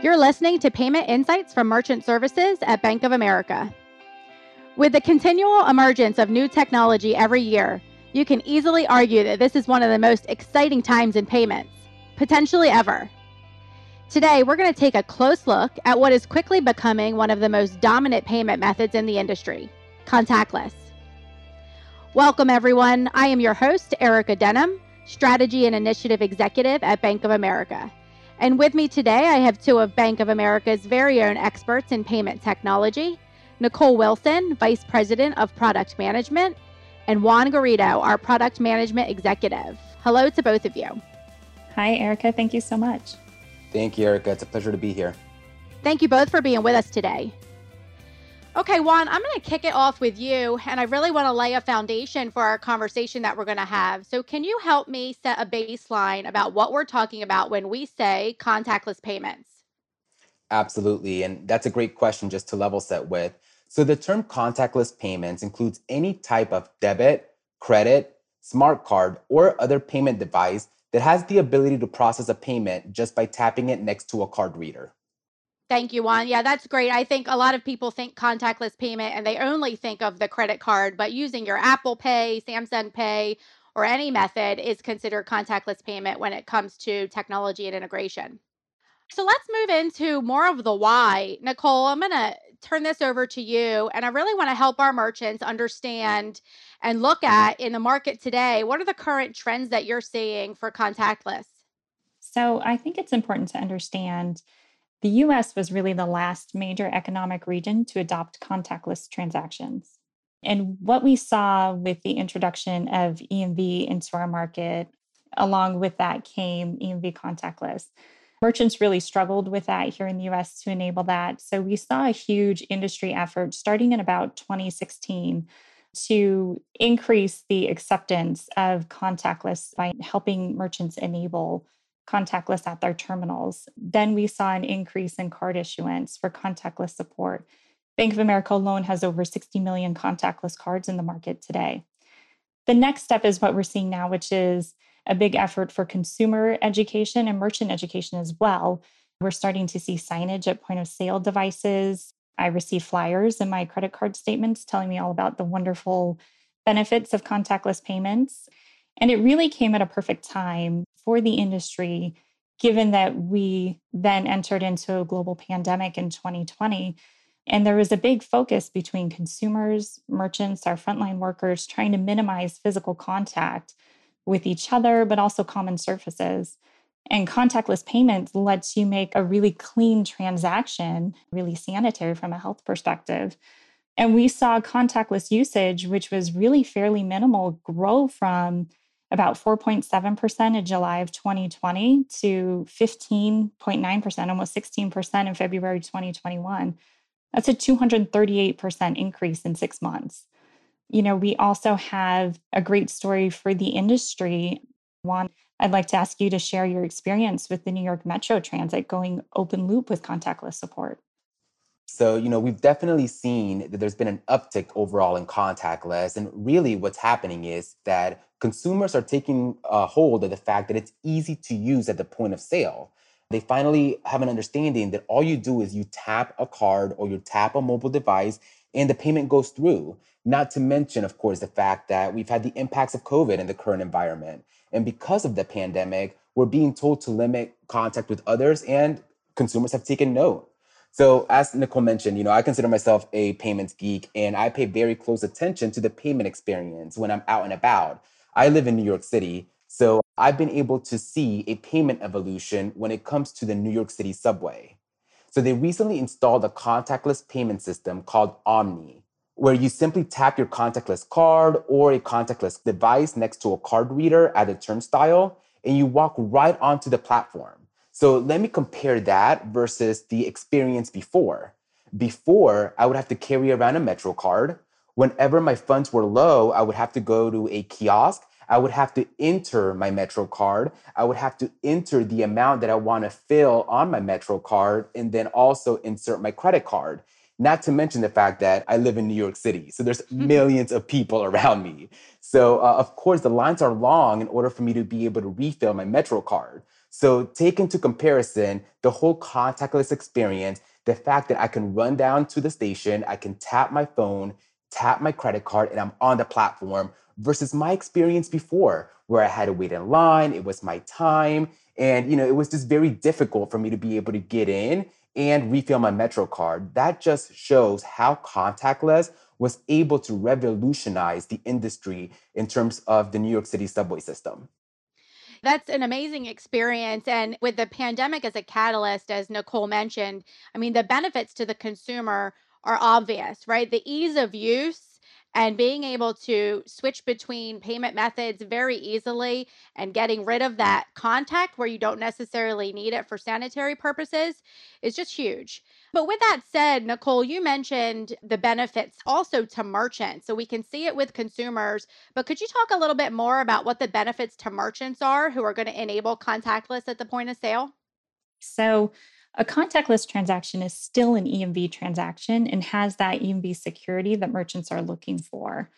You're listening to Payment Insights from Merchant Services at Bank of America. With the continual emergence of new technology every year, you can easily argue that this is one of the most exciting times in payments, potentially ever. Today, we're going to take a close look at what is quickly becoming one of the most dominant payment methods in the industry contactless. Welcome, everyone. I am your host, Erica Denham, Strategy and Initiative Executive at Bank of America. And with me today, I have two of Bank of America's very own experts in payment technology Nicolle Wilson, Vice President of Product Management, and Juan Garrido, our Product Management Executive. Hello to both of you. Hi, Erica. Thank you so much. Thank you, Erica. It's a pleasure to be here. Thank you both for being with us today. Okay, Juan, I'm going to kick it off with you, and I really want to lay a foundation for our conversation that we're going to have. So, can you help me set a baseline about what we're talking about when we say contactless payments? Absolutely. And that's a great question just to level set with. So, the term contactless payments includes any type of debit, credit, smart card, or other payment device that has the ability to process a payment just by tapping it next to a card reader. Thank you, Juan. Yeah, that's great. I think a lot of people think contactless payment and they only think of the credit card, but using your Apple Pay, Samsung Pay, or any method is considered contactless payment when it comes to technology and integration. So let's move into more of the why. Nicolle, I'm going to turn this over to you. And I really want to help our merchants understand and look at in the market today what are the current trends that you're seeing for contactless? So I think it's important to understand the US was really the last major economic region to adopt contactless transactions. And what we saw with the introduction of EMV into our market, along with that came EMV contactless. Merchants really struggled with that here in the US to enable that. So we saw a huge industry effort starting in about 2016 to increase the acceptance of contactless by helping merchants enable contactless at their terminals. Then we saw an increase in card issuance for contactless support. Bank of America alone has over 60 million contactless cards in the market today. The next step is what we're seeing now, which is a big effort for consumer education and merchant education as well. We're starting to see signage at point of sale devices. I receive flyers in my credit card statements telling me all about the wonderful benefits of contactless payments. And it really came at a perfect time for the industry, given that we then entered into a global pandemic in 2020. And there was a big focus between consumers, merchants, our frontline workers trying to minimize physical contact with each other, but also common surfaces. And contactless payments lets you make a really clean transaction, really sanitary from a health perspective. And we saw contactless usage, which was really fairly minimal, grow from about 4.7% in July of 2020 to 15.9%, almost 16% in February 2021. That's a 238% increase in six months. You know, we also have a great story for the industry. Juan, I'd like to ask you to share your experience with the New York Metro Transit going open loop with contactless support. So, you know, we've definitely seen that there's been an uptick overall in contactless. And really, what's happening is that consumers are taking a hold of the fact that it's easy to use at the point of sale. They finally have an understanding that all you do is you tap a card or you tap a mobile device and the payment goes through. Not to mention, of course, the fact that we've had the impacts of COVID in the current environment. And because of the pandemic, we're being told to limit contact with others, and consumers have taken note. So, as Nicolle mentioned, you know, I consider myself a payments geek and I pay very close attention to the payment experience when I'm out and about. I live in New York City, so I've been able to see a payment evolution when it comes to the New York City subway. So they recently installed a contactless payment system called OMNY, where you simply tap your contactless card or a contactless device next to a card reader at a turnstile, and you walk right onto the platform. So let me compare that versus the experience before. Before, I would have to carry around a Metro card. Whenever my funds were low, I would have to go to a kiosk I would have to enter my Metro card. I would have to enter the amount that I want to fill on my Metro card and then also insert my credit card. Not to mention the fact that I live in New York City. So there's mm-hmm. millions of people around me. So, uh, of course, the lines are long in order for me to be able to refill my Metro card. So, take into comparison the whole contactless experience, the fact that I can run down to the station, I can tap my phone, tap my credit card, and I'm on the platform versus my experience before where I had to wait in line, it was my time, and you know, it was just very difficult for me to be able to get in and refill my Metro card. That just shows how contactless was able to revolutionize the industry in terms of the New York City subway system. That's an amazing experience. And with the pandemic as a catalyst, as Nicolle mentioned, I mean, the benefits to the consumer are obvious, right? The ease of use and being able to switch between payment methods very easily and getting rid of that contact where you don't necessarily need it for sanitary purposes is just huge. But with that said, Nicolle, you mentioned the benefits also to merchants. So we can see it with consumers, but could you talk a little bit more about what the benefits to merchants are who are going to enable contactless at the point of sale? So, a contactless transaction is still an EMV transaction and has that EMV security that merchants are looking for.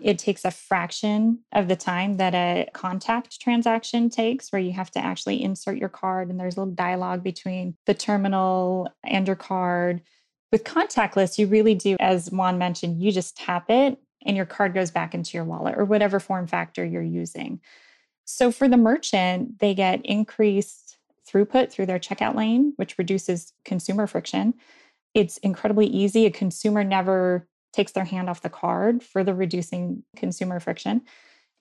It takes a fraction of the time that a contact transaction takes, where you have to actually insert your card and there's a little dialogue between the terminal and your card. With contactless, you really do, as Juan mentioned, you just tap it and your card goes back into your wallet or whatever form factor you're using. So for the merchant, they get increased throughput through their checkout lane, which reduces consumer friction. It's incredibly easy. A consumer never takes their hand off the card, further reducing consumer friction.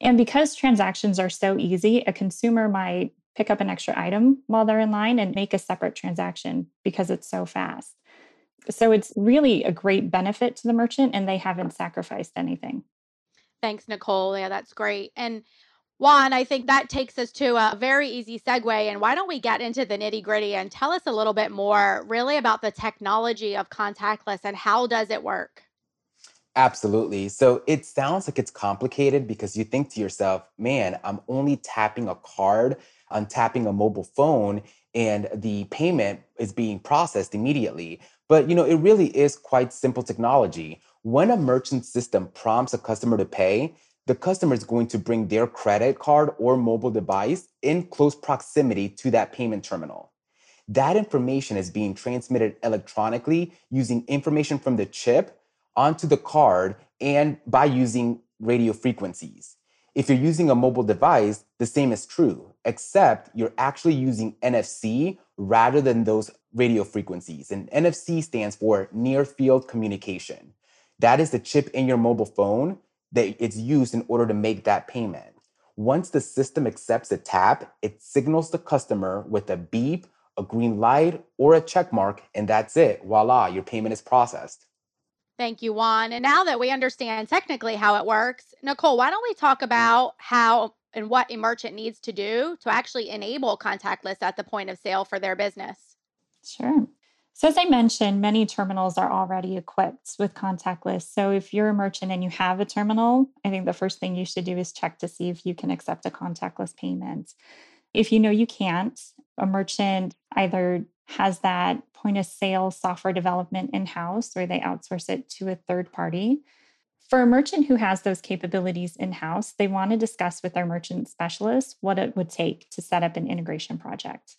And because transactions are so easy, a consumer might pick up an extra item while they're in line and make a separate transaction because it's so fast. So it's really a great benefit to the merchant, and they haven't sacrificed anything. Thanks, Nicolle. Yeah, that's great. And Juan, I think that takes us to a very easy segue. And why don't we get into the nitty gritty and tell us a little bit more, really, about the technology of contactless and how does it work? Absolutely. So it sounds like it's complicated because you think to yourself, man, I'm only tapping a card, I'm tapping a mobile phone, and the payment is being processed immediately. But you know, it really is quite simple technology. When a merchant system prompts a customer to pay, the customer is going to bring their credit card or mobile device in close proximity to that payment terminal. That information is being transmitted electronically using information from the chip onto the card and by using radio frequencies. If you're using a mobile device, the same is true, except you're actually using NFC rather than those radio frequencies. And NFC stands for near field communication. That is the chip in your mobile phone that it's used in order to make that payment. Once the system accepts a tap, it signals the customer with a beep, a green light, or a check mark, and that's it. Voila, your payment is processed. Thank you, Juan. And now that we understand technically how it works, Nicolle, why don't we talk about how and what a merchant needs to do to actually enable contactless at the point of sale for their business? Sure. So, as I mentioned, many terminals are already equipped with contactless. So, if you're a merchant and you have a terminal, I think the first thing you should do is check to see if you can accept a contactless payment. If you know you can't, a merchant either has that point of sale software development in house or they outsource it to a third party. For a merchant who has those capabilities in house, they want to discuss with their merchant specialist what it would take to set up an integration project.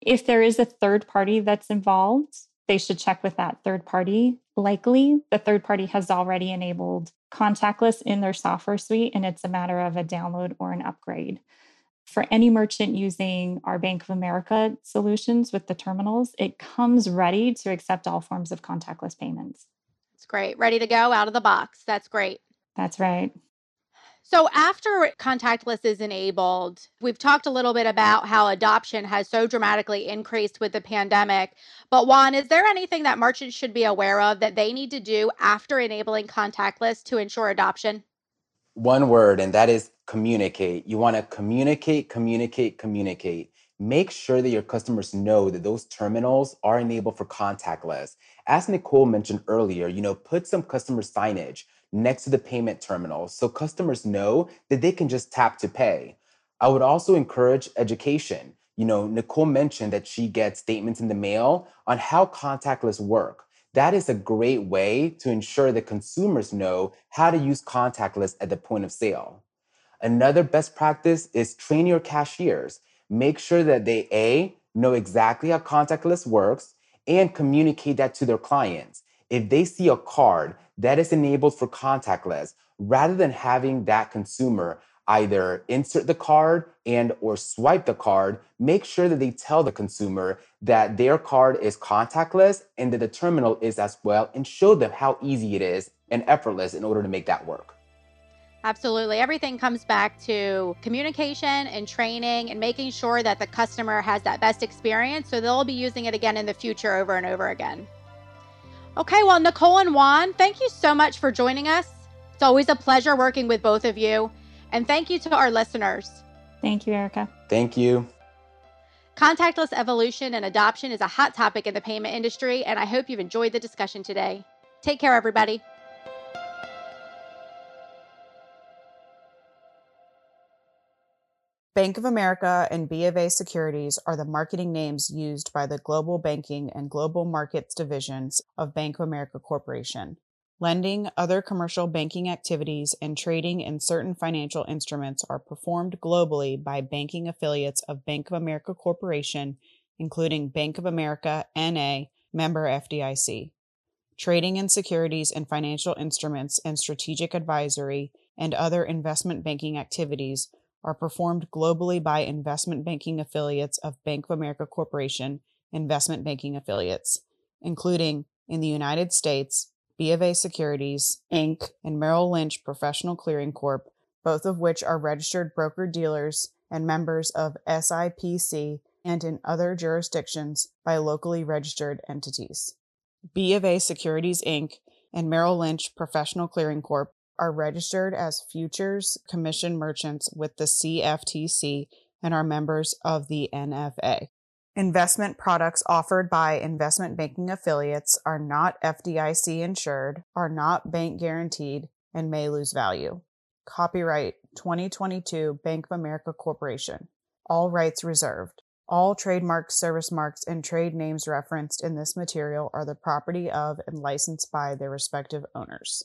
If there is a third party that's involved, they should check with that third party. Likely, the third party has already enabled contactless in their software suite, and it's a matter of a download or an upgrade. For any merchant using our Bank of America solutions with the terminals, it comes ready to accept all forms of contactless payments. It's great. Ready to go out of the box. That's great. That's right. So, after contactless is enabled, we've talked a little bit about how adoption has so dramatically increased with the pandemic. But, Juan, is there anything that merchants should be aware of that they need to do after enabling contactless to ensure adoption? One word, and that is communicate. You want to communicate, communicate, communicate. Make sure that your customers know that those terminals are enabled for contactless. As Nicolle mentioned earlier, you know, put some customer signage next to the payment terminal so customers know that they can just tap to pay. I would also encourage education. You know, Nicolle mentioned that she gets statements in the mail on how contactless work. That is a great way to ensure that consumers know how to use contactless at the point of sale. Another best practice is train your cashiers. make sure that they A, know exactly how contactless works and communicate that to their clients. If they see a card that is enabled for contactless, rather than having that consumer either insert the card and or swipe the card make sure that they tell the consumer that their card is contactless and that the terminal is as well and show them how easy it is and effortless in order to make that work Absolutely. Everything comes back to communication and training and making sure that the customer has that best experience so they'll be using it again in the future over and over again. Okay, well, Nicolle and Juan, thank you so much for joining us. It's always a pleasure working with both of you. And thank you to our listeners. Thank you, Erica. Thank you. Contactless evolution and adoption is a hot topic in the payment industry, and I hope you've enjoyed the discussion today. Take care, everybody. Bank of America and B of A Securities are the marketing names used by the Global Banking and Global Markets divisions of Bank of America Corporation. Lending, other commercial banking activities, and trading in certain financial instruments are performed globally by banking affiliates of Bank of America Corporation, including Bank of America NA, member FDIC. Trading in securities and financial instruments and strategic advisory and other investment banking activities are performed globally by investment banking affiliates of Bank of America Corporation, investment banking affiliates, including in the United States, B of A Securities, Inc., and Merrill Lynch Professional Clearing Corp., both of which are registered broker dealers and members of SIPC and in other jurisdictions by locally registered entities. B of A Securities Inc. and Merrill Lynch Professional Clearing Corp are registered as futures commission merchants with the CFTC and are members of the NFA. Investment products offered by investment banking affiliates are not FDIC insured, are not bank guaranteed, and may lose value. Copyright 2022 Bank of America Corporation. All rights reserved. All trademarks, service marks, and trade names referenced in this material are the property of and licensed by their respective owners.